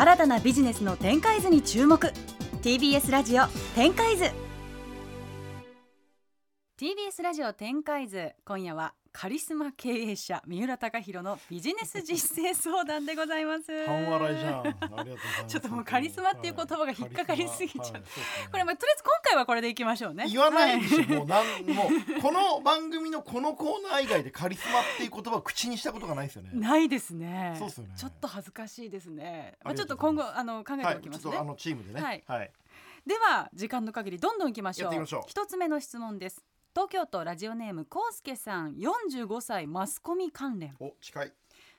新たなビジネスの展開図に注目。TBS ラジオ展開図。TBS ラジオ展開図。今夜はカリスマ経営者三浦貴大のビジネス実践相談でございます。半笑いじゃん。ありがとうございます。ちょっともうカリスマっていう言葉が引っかかりすぎちゃう。はい。はい。ねこれまあとりあえず今回はこれでいきましょうね。言わないでしょ、はもうなんもうこの番組のこのコーナー以外でカリスマっていう言葉を口にしたことがないですよね。ないですね。そうっすよね。ちょっと恥ずかしいですね。まあちょっと今後あの考えてはいおきますね、ちょっとあのチームでね。はい。はい、では時間の限りどんどんいきましょう。やっていきましょう。一つ目の質問です東京都ラジオネームこうすけさん45歳マスコミ関連。お近い、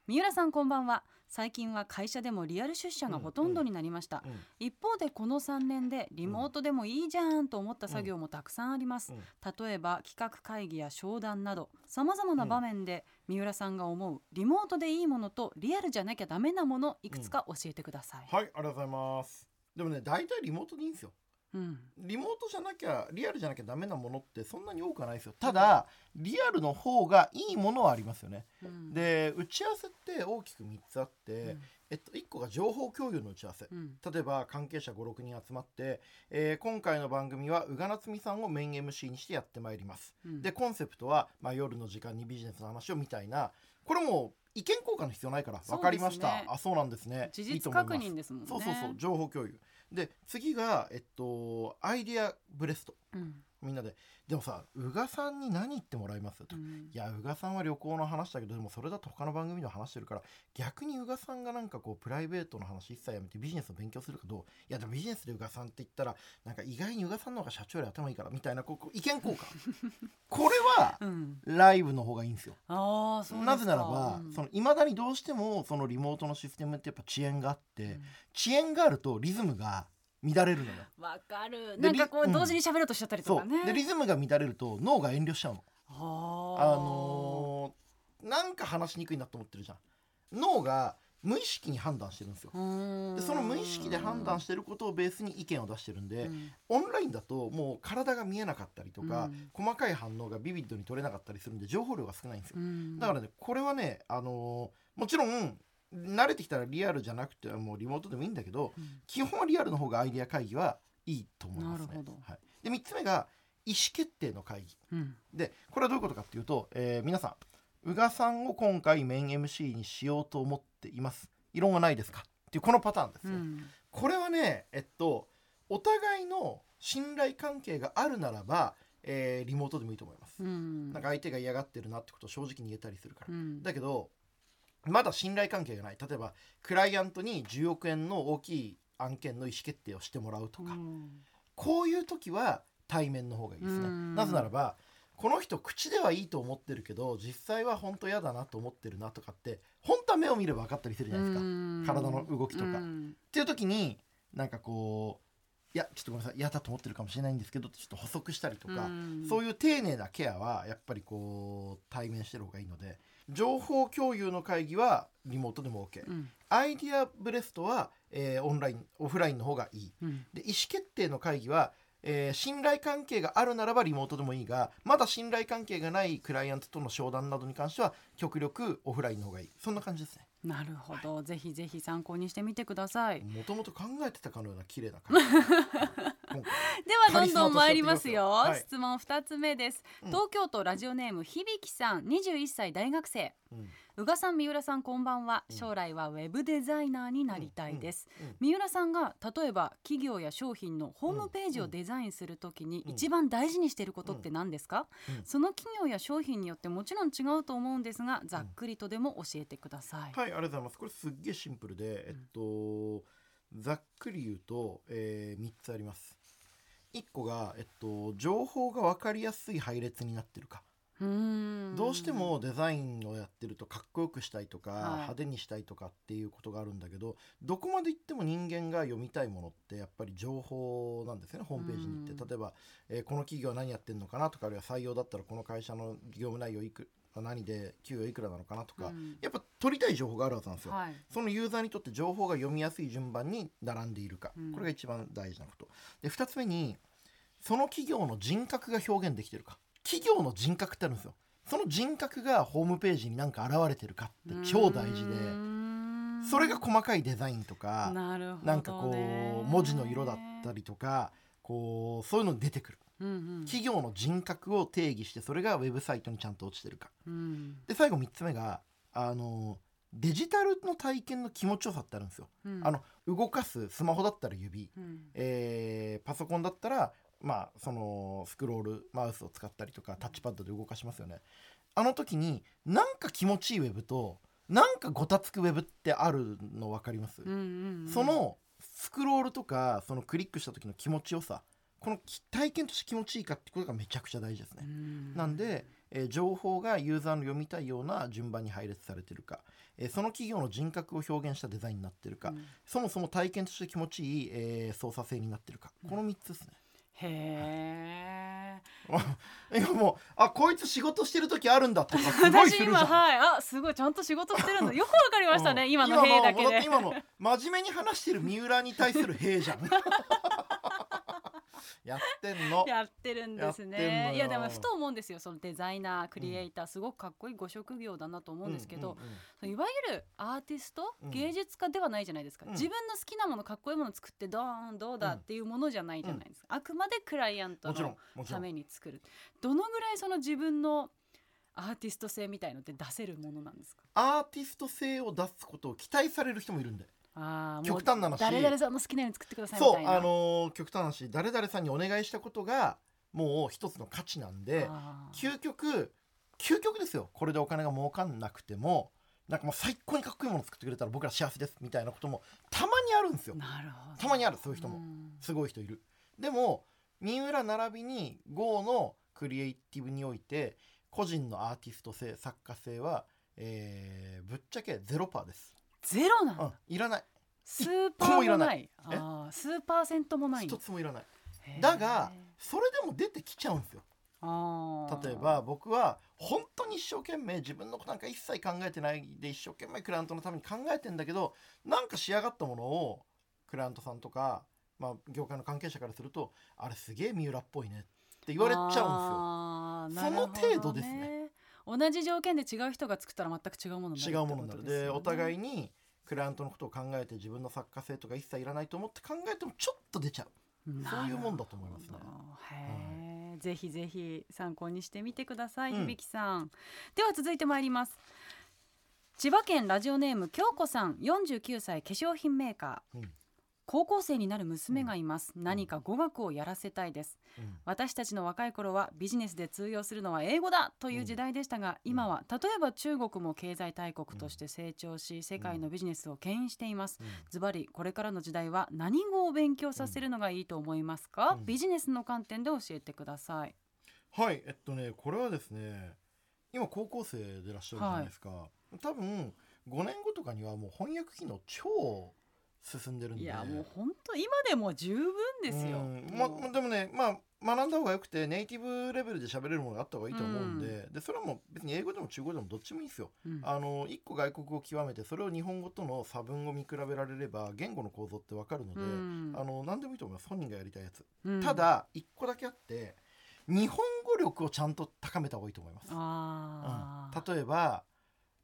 三浦さんこんばんは。最近は会社でもリアル出社がほとんどになりました、うん一方でこの3年でリモートでもいいじゃんと思った作業もたくさんあります、うん例えば企画会議や商談などさまざまな場面で三浦さんが思うリモートでいいものとリアルじゃなきゃダメなものいくつか教えてください、はいありがとうございます。でもね大体リモートでいいんですようん。リモートじゃなきゃリアルじゃなきゃダメなものってそんなに多くはないですよ。ただリアルの方がいいものはありますよね。うん。で打ち合わせって大きく3つあって、うん。えっと、1個が情報共有の打ち合わせ、うん。例えば関係者56人集まって、えー今回の番組は宇賀なつみさんをメイン MC にしてやってまいります、うん。でコンセプトは、まあ、夜の時間にビジネスの話をみたいなこれも意見交換の必要ないから分かりました、あそうなんですね。事実確認ですもんね。そうそうそう情報共有で次がえっとアイディアブレスト。うん。みんなででもさ宇賀さんに何言ってもらいますと、うん。いや宇賀さんは旅行の話だけどでもそれだと他の番組の話してるから逆に宇賀さんがなんかこうプライベートの話一切やめてビジネスを勉強するかどう。いやでもビジネスで宇賀さんって言ったらなんか意外に宇賀さんの方が社長より頭いいからみたいなこう意見交換。これはうん。ライブの方がいいんですよ。ああそうなぜならば、うん。その未だにどうしてもそのリモートのシステムってやっぱ遅延があって、うん。遅延があるとリズムが乱れるのよ。わかる。でなんかこうリ同時に喋ろうとしちゃったりとかね。でリズムが乱れると脳が遠慮しちゃうの。あ。あのーなんか話しにくいなと思ってるじゃん。脳が無意識に判断してるんですよ。ーでその無意識で判断してることをベースに意見を出してるんで、うん。オンラインだともう体が見えなかったりとか、うん。細かい反応がビビッドに取れなかったりするんで情報量が少ないんですよ、うん。だからねこれはねあのーもちろん慣れてきたらリアルじゃなくてもうリモートでもいいんだけどうん。基本はリアルの方がアイデア会議はいいと思いますねはい、で3つ目が意思決定の会議。うん。でこれはどういうことかっていうと、えー皆さん宇賀さんを今回メイン MC にしようと思っています。異論はないですか？っていうこのパターンですね、うん。これはねえっとお互いの信頼関係があるならば、えーリモートでもいいと思います、うん。なんか相手が嫌がってるなってことを正直に言えたりするから、うん。だけどまだ信頼関係がない。例えばクライアントに10億円の大きい案件の意思決定をしてもらうとか、うん。こういう時は対面の方がいいですね。うん。なぜならばこの人口ではいいと思ってるけど実際は本当嫌だなと思ってるなとかって本当は目を見れば分かったりするじゃないですか、うん。体の動きとか。うん。っていう時になんかこういやちょっとごめんなさい。嫌だと思ってるかもしれないんですけどちょっと補足したりとか、うん。そういう丁寧なケアはやっぱりこう対面してる方がいいので情報共有の会議はリモートでも OK、うん。アイディアブレストは、えーオンラインオフラインの方がいい。うん。で意思決定の会議は、えー信頼関係があるならばリモートでもいいがまだ信頼関係がないクライアントとの商談などに関しては極力オフラインの方がいい。そんな感じですね。なるほど。ぜひぜひ参考にしてみてください。もともと考えてたかのような綺麗な ではどんどん参りますよ、はい。質問二つ目です、うん。東京都ラジオネーム響さん21歳大学生。うん。宇賀さん三浦さんこんばんは。うん。将来はウェブデザイナーになりたいです、三浦さんが例えば企業や商品のホームページをデザインするときにうん。一番大事にしていることって何ですか、うん。その企業や商品によってもちろん違うと思うんですがざっくりとでも教えてください、はいありがとうございます。これすっげえシンプルで、えっとざっくり言うと、え3つあります1個が、えっと、情報が分かりやすい配列になってるか。どうしてもデザインをやってるとかっこよくしたいとか、はい。派手にしたいとかっていうことがあるんだけどどこまで行っても人間が読みたいものってやっぱり情報なんですよねホームページに行って。うん。例えば、えーこの企業は何やってんのかなとかあるいは採用だったらこの会社の業務内容いく何で給与いくらなのかなとか、うん。やっぱ取りたい情報があるはずなんですよ。はい。そのユーザーにとって情報が読みやすい順番に並んでいるか、うん。これが一番大事なこと。で2つ目にその企業の人格が表現できてるか企業の人格ってあるんですよ。その人格がホームページに何か現れてるかって超大事でそれが細かいデザインとかなんかこう文字の色だったりとかこうそういうの出てくる、うんうん。企業の人格を定義してそれがウェブサイトにちゃんと落ちてるか。うん。で最後3つ目があのデジタルの体験の気持ちよさってあるんですよ、うん。あの動かすスマホだったら指、うん。えーパソコンだったらまあそのスクロールマウスを使ったりとかタッチパッドで動かしますよね。あの時になんか気持ちいいウェブとなんかごたつくウェブってあるの分かります、うんうんうんそのスクロールとかそのクリックした時の気持ちよさ。このき体験として気持ちいいかってことがめちゃくちゃ大事ですね、うん。なんで、えー情報がユーザーの読みたいような順番に配列されてるか、えーその企業の人格を表現したデザインになってるか、うん。そもそも体験として気持ちいい、えー操作性になってるか。この3つですね、へえ今 もうあこいつ仕事してる時あるんだとか すごいす私るじゃん。今はい。あすごいちゃんと仕事してるんだ。よくわかりましたね、うん今の「へえ」だけで。今の。真面目に話してる三浦に対する「へえ」じゃんやってんの。やってるんですね。いやでもふと思うんですよ。そのデザイナークリエイター、すごくかっこいいご職業だなと思うんですけど、うんうんいわゆるアーティスト、うん。芸術家ではないじゃないですか、うん。自分の好きなものかっこいいもの作ってドーンどうだうんっていうものじゃないじゃないですか、あくまでクライアントのために作る。どのぐらいその自分のアーティスト性みたいのって出せるものなんですか？アーティスト性を出すことを期待される人もいるんで極端な話。誰々さんの好きなように作ってくださいみたいな。そうあのー極端な話。誰々さんにお願いしたことがもう一つの価値なんであー。究極究極ですよ。これでお金が儲かんなくてもなんかもう最高にかっこいいもの作ってくれたら僕ら幸せですみたいなこともたまにあるんですよ。なるほど。たまにあるそういう人も。ん。すごい人いる。でも三浦並びに GO のクリエイティブにおいて個人のアーティスト性作家性は、えーぶっちゃけゼロパーです、ゼロなんだ、うん、いらない。スーパもい。らなもない。いあースーパーセントもない。一つもいらない。へー。だがそれでも出てきちゃうんですよ。あー。例えば僕は本当に一生懸命自分のことなんか一切考えてないで一生懸命クライアントのために考えてんだけどなんか仕上がったものをクライアントさんとか、まあ、業界の関係者からするとあれすげえ三浦っぽいねって言われちゃうんですよ。あーそのなるほど程度ですね同じ条件で違う人が作ったら全く違うものになる違うものになる。でお互いいにクライアントのことを考えて自分の作家性とか一切いらないと思って考えてもちょっと出ちゃう。そういうもんだと思いますね。へえ、ぜひぜひ参考にしてみてください、うん。響さん。では続いてまいります。千葉県ラジオネーム京子さん49歳化粧品メーカー、うん高校生になる娘がいます、何か語学をやらせたいです。うん。私たちの若い頃はビジネスで通用するのは英語だという時代でしたが、今は例えば中国も経済大国として成長し世界のビジネスを牽引しています。うん。ズバリこれからの時代は何語を勉強させるのがいいと思いますか、うん。ビジネスの観点で教えてください。はい。えっとねこれはですね今高校生でいらっしゃるじゃないですか、多分5年後とかにはもう翻訳機能超進んでるんで。いやもう本当今でも十分ですよ、うん。までもねまあ学んだ方がよくてネイティブレベルで喋れるものがあった方がいいと思うんで,、でそれはもう別に英語でも中国語でもどっちもいいですよ。うん。あの一個外国語を極めてそれを日本語との差分を見比べられれば言語の構造ってわかるので、うん。あの何でもいいと思います。本人がやりたいやつ。うん。ただ一個だけあって日本語力をちゃんと高めた方がいいと思います。例えば、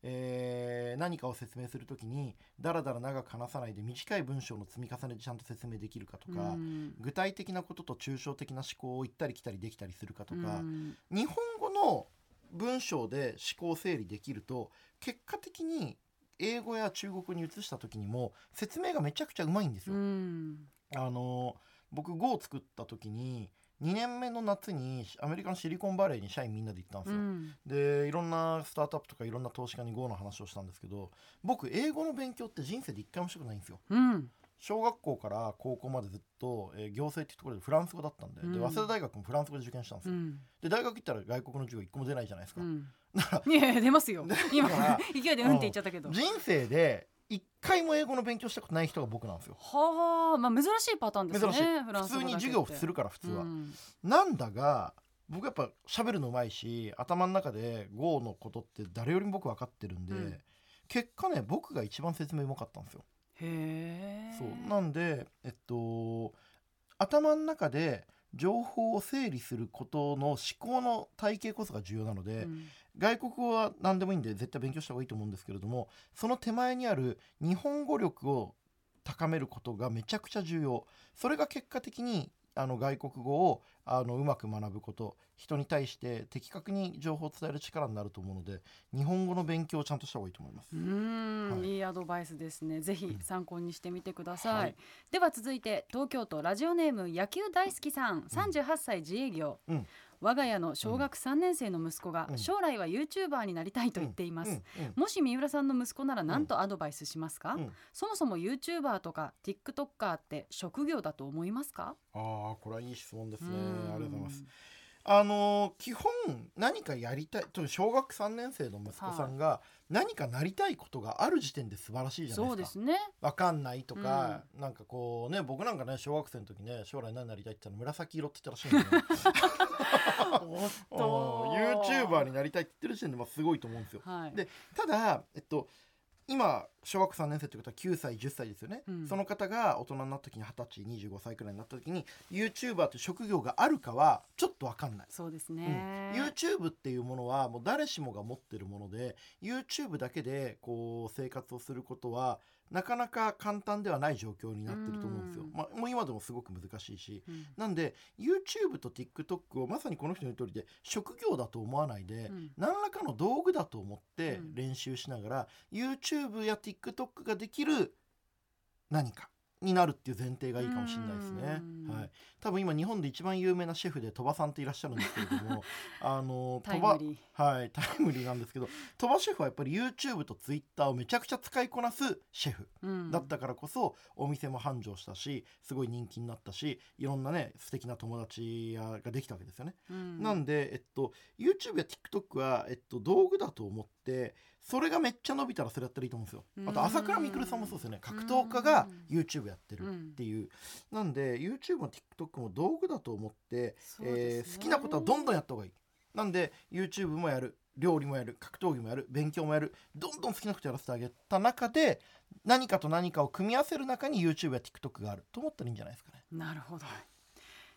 えー何かを説明するときにだらだら長く話さないで短い文章の積み重ねでちゃんと説明できるかとか、うん。具体的なことと抽象的な思考を行ったり来たりできたりするかとか、うん。日本語の文章で思考整理できると結果的に英語や中国語に移した時にも説明がめちゃくちゃうまいんですうよ。ん。あの僕 Go を作った時に2年目の夏にアメリカのシリコンバレーに社員みんなで行ったんですよ。うんでいろんなスタートアップとかいろんな投資家に Go の話をしたんですけど僕英語の勉強って人生で一回もしたことないんですよ。うん小学校から高校までずっと、えー行政っていうところでフランス語だったんで,、うんで早稲田大学もフランス語で受験したんですよ。うんで大学行ったら外国の授業一個も出ないじゃないですか。いやいや出ますよ 今勢いでうんって言っちゃったけど人生で一回も英語の勉強したことない人が僕なんですよ。はあまあ珍しいパターンですね珍しい。普通に授業するから普通は。うん。なんだが僕やっぱ喋るのうまいし頭の中で GO のことって誰よりも僕分かってるんで、うん。結果ね僕が一番説明うまかったんですよ。へえ。そう。なんでえっと頭の中で情報を整理することの思考の体系こそが重要なので、うん外国語は何でもいいんで絶対勉強した方がいいと思うんですけれどもその手前にある日本語力を高めることがめちゃくちゃ重要それが結果的にあの外国語をあのうまく学ぶこと人に対して的確に情報を伝える力になると思うので日本語の勉強をちゃんとした方がいいと思います。うーん、はいい、いアドバイスですね。ぜひ参考にしてみてください。はいでは続いて東京都ラジオネーム野球大好きさん、38歳自営業。うん我が家の小学3年生の息子がうん。将来は YouTuber になりたいと言っています。もし三浦さんの息子なら何とアドバイスしますか、うん。そもそも YouTuber とか TikToker って職業だと思いますか？ああこれはいい質問ですね。うん。ありがとうございます。あのー基本何かやりたいと小学3年生の息子さんが何かなりたいことがある時点で素晴らしいじゃないでか。そうですすね。わかんないとか、なんかこうね僕なんかね小学生の時ね将来何になりたいって言ったら紫色って言ったらしいんだよおっうんと YouTuber になりたいって言ってる時点でまあすごいと思うんですよはい。でただえっと今小学3年生ってことは9歳10歳ですよね、うん。その方が大人になった時に20歳25歳くらいになった時に YouTuber という職業があるかはちょっとわかんない。そうですうん。ね。YouTube っていうものはもう誰しもが持ってるもので YouTube だけでこう生活をすることはなかなか簡単ではない状況になってると思うんですよ。うん。まあ、もう今でもすごく難しいし。うん。なんで YouTube と TikTok をまさにこの人の通りで職業だと思わないで、うん。何らかの道具だと思ってうん。練習しながら、YouTube や TikTok ができる何かになるっていう前提がいいかもしれないですね。うん。はい、多分今日本で一番有名なシェフで鳥羽さんっていらっしゃるんですけれども あの鳥羽はいタイムリーなんですけど鳥羽シェフはやっぱり YouTube と Twitter をめちゃくちゃ使いこなすシェフだったからこそお店も繁盛したしすごい人気になったしいろんなね素敵な友達やができたわけですよね。うん。なんで、えっと、YouTube や TikTok は、えっと、道具だと思ってそれがめっちゃ伸びたらそれやったらいいと思うんですよ。あと朝倉未来さんもそうですよね。格闘家が YouTube やってるっていう。なんで YouTube も TikTok も道具だと思って、ねえー好きなことはどんどんやった方がいい。なんで YouTube もやる料理もやる格闘技もやる勉強もやるどんどん好きなことやらせてあげた中で何かと何かを組み合わせる中に YouTube や TikTok があると思ったらいいんじゃないですかね。なるほど。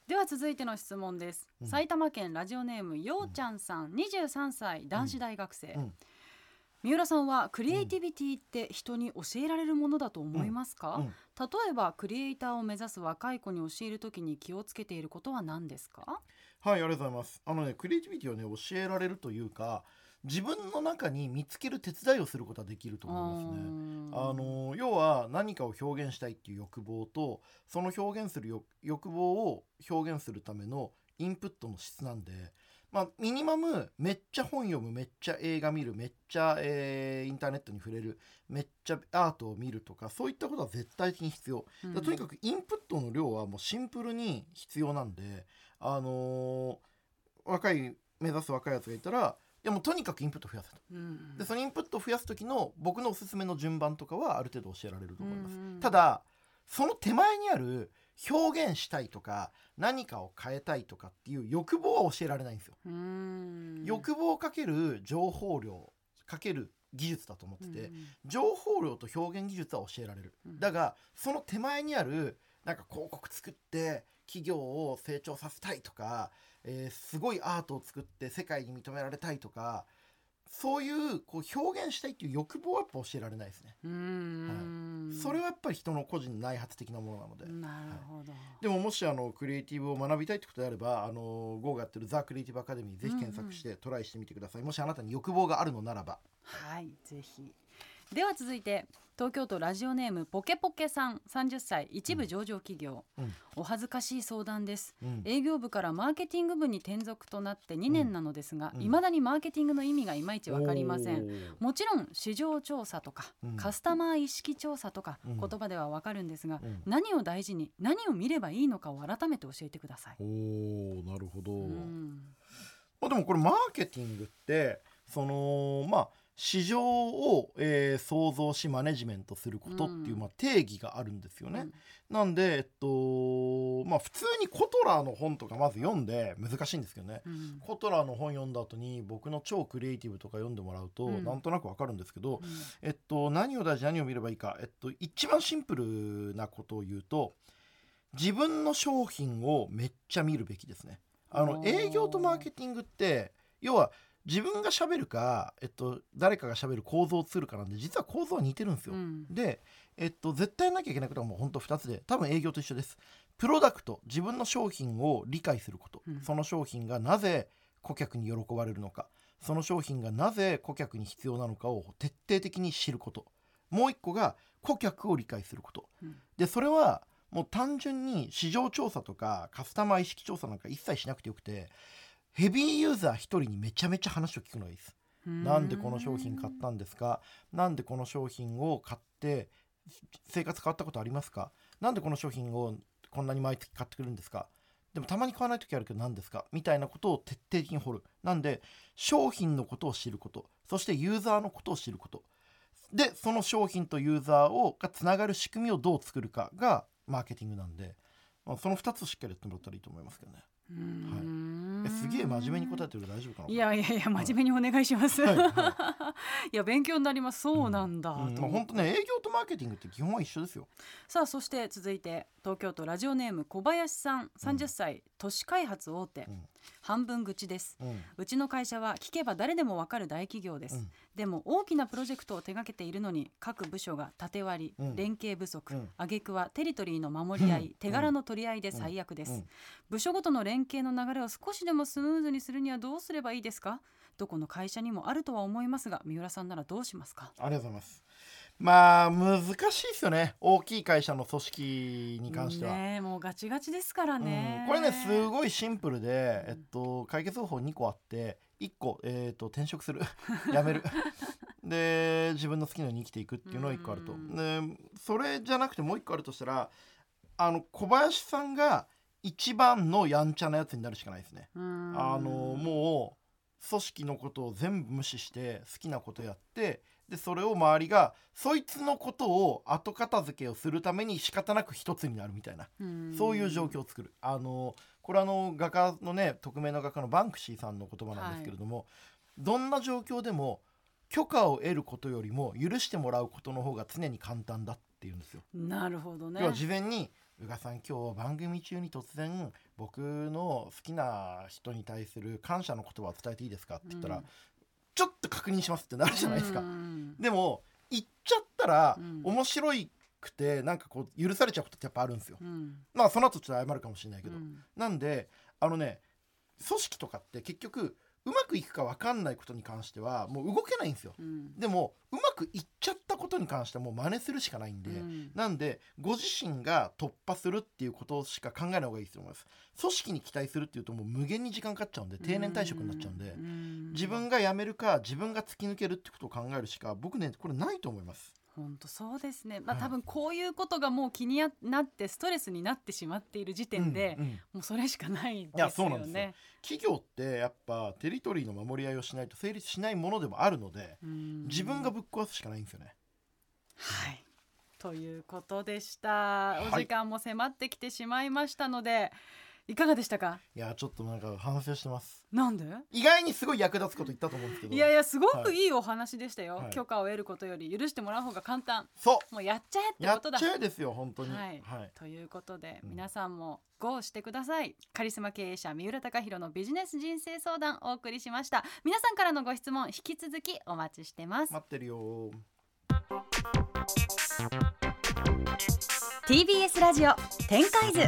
では続いての質問です。うん埼玉県ラジオネームようちゃんさん、23歳男子大学生。うん三浦さんはクリエイティビティって人に教えられるものだと思いますか、うん。うん。例えばクリエイターを目指す若い子に教えるときに気をつけていることは何ですか？はい、ありがとうございます。あのね、クリエイティビティをね、教えられるというか、自分の中に見つける手伝いをすることはできると思いますね。あの要は何かを表現したいっていう欲望とその表現する欲欲望を表現するためのインプットの質なんで、まあ、ミニマムめっちゃ本読むめっちゃ映画見るめっちゃ、えーインターネットに触れるめっちゃアートを見るとかそういったことは絶対的に必要。うんとにかくインプットの量はもうシンプルに必要なんで、あのー若い目指す若いやつがいたらいやもうとにかくインプット増やせと。うんでそのインプットを増やす時の僕のおすすめの順番とかはある程度教えられると思います。うんただその手前にある表現したいとか何かを変えたいとかっていう欲望は教えられないんですよ。うん。欲望かける情報量かける技術だと思ってて、うん。情報量と表現技術は教えられる、うん。だがその手前にあるなんか広告作って企業を成長させたいとか、えーすごいアートを作って世界に認められたいとかそういうこう表現したいっていう欲望はやっぱ教えられないですね、うんそれはやっぱり人の個人の内発的なものなので、なるほど、でももしあのクリエイティブを学びたいってことであればあの GO がやってるザ・クリエイティブアカデミーぜひ検索してトライしてみてください、もしあなたに欲望があるのならば。はいぜひ。では続いて東京都ラジオネームポケポケさん30歳一部上場企業、うん。お恥ずかしい相談です。うん。営業部からマーケティング部に転属となって2年なのですが、うん。いまだにマーケティングの意味がいまいちわかりません。もちろん市場調査とか、うん。カスタマー意識調査とか、うん。言葉ではわかるんですが、うん。何を大事に何を見ればいいのかを改めて教えてください。おーなるほど、うん。まあ、でもこれマーケティングってそのまあ市場を、えー創造しマネジメントすることっていう、うん。まあ、定義があるんですよね。なんで、えっとまあ、普通にコトラーの本とかまず読んで難しいんですけどね。うん。コトラーの本読んだ後に僕の超クリエイティブとか読んでもらうと、うん。なんとなくわかるんですけど、うん。えっと、何を大事何を見ればいいか、えっと、一番シンプルなことを言うと自分の商品をめっちゃ見るべきですね。あの営業とマーケティングって要は自分が喋るか、えっと、誰かが喋る構造をするかなんで実は構造は似てるんですよ、うん。で、えっと、絶対やんなきゃいけないことはもう本当2つで多分営業と一緒です。プロダクト自分の商品を理解すること、うん。その商品がなぜ顧客に喜ばれるのか。その商品がなぜ顧客に必要なのかを徹底的に知ること。もう一個が顧客を理解すること。うん。でそれはもう単純に市場調査とかカスタマー意識調査なんか一切しなくてよくてヘビーユーザー1人にめちゃめちゃ話を聞くのがいいです。なんでこの商品買ったんですか？なんでこの商品を買って生活変わったことありますか？なんでこの商品をこんなに毎月買ってくるんですか？でもたまに買わない時あるけど何ですか？みたいなことを徹底的に掘る。なんで商品のことを知ること？そしてユーザーのことを知ること？でその商品とユーザーをがつながる仕組みをどう作るかがマーケティングなんで、まあ、その2つをしっかりやってもらったらいいと思いますけどねうーん。えすげえ真面目に答えてる大丈夫かないやいやいや真面目にお願いします、はい。はい。や勉強になります。そうなんだ、うん。まあ、と思って本当ね営業とマーケティングって基本は一緒ですよ。さあそして続いて東京都ラジオネーム小林さん30歳、都市開発大手、うん半分口です。うん。うちの会社は聞けば誰でもわかる大企業です、うん。でも大きなプロジェクトを手掛けているのに各部署が縦割り、うん。連携不足、うん。挙句はテリトリーの守り合い、うん。手柄の取り合いで最悪です、うん。部署ごとの連携の流れを少しでもスムーズにするにはどうすればいいですか？どこの会社にもあるとは思いますが三浦さんならどうしますか？ありがとうございますまあ難しいですよね。大きい会社の組織に関しては、ねえもうガチガチですからね、うん。これねすごいシンプルで、えっと、解決方法2個あって1個、えっと転職する。辞める。で自分の好きなように生きていくっていうのが1個あると、うん。でそれじゃなくてもう1個あるとしたらあの小林さんが一番のやんちゃなやつになるしかないですね。うん。あのもう組織のことを全部無視して好きなことやってでそれを周りがそいつのことを後片付けをするために仕方なく一つになるみたいな。うん。そういう状況を作る。あのこれあの画家のね匿名の画家のバンクシーさんの言葉なんですけれども、どんな状況でも許可を得ることよりも許してもらうことの方が常に簡単だっていうんですよ。なるほどね。要は事前に宇賀さん今日番組中に突然僕の好きな人に対する感謝の言葉を伝えていいですかって言ったら、うんちょっと確認しますってなるじゃないですか。うん。でも言っちゃったらうん。面白くてなんかこう許されちゃうことってやっぱあるんですよ。うん。まあその後ちょっと謝るかもしれないけど、うん。なんであのね組織とかって結局うまくいくか分かんないことに関してはもう動けないんですよ。うん。でもうまくいっちゃったことに関してはもう真似するしかないんで、うん。なんでご自身が突破するっていうことしか考えない方がいいと思います。組織に期待するっていうともう無限に時間かかっちゃうんで定年退職になっちゃうんで、ん。自分が辞めるか自分が突き抜けるってことを考えるしか僕ねこれないと思います本当そうですね、まあ、はい。多分こういうことがもう気になってストレスになってしまっている時点で、うんうんもうそれしかないですよね。いやそうなんですよ。企業ってやっぱテリトリーの守り合いをしないと成立しないものでもあるのでうん。自分がぶっ壊すしかないんですよね。はい。ということでした。い。お時間も迫ってきてしまいましたので、いかがでしたか？いやちょっとなんか反省してます。なんで？意外にすごい役立つこと言ったと思うんですけど。いやいやすごくい。いお話でしたよ、はい。許可を得ることより許してもらう方が簡単。そう。もうやっちゃえってやっことだ。ちゃえですよ本当に。はい。はい。ということで、うん。皆さんも GO してください。カリスマ経営者三浦貴大のビジネス人生相談お送りしました。皆さんからのご質問引き続きお待ちしてます、待ってるよ。TBS ラジオ展開図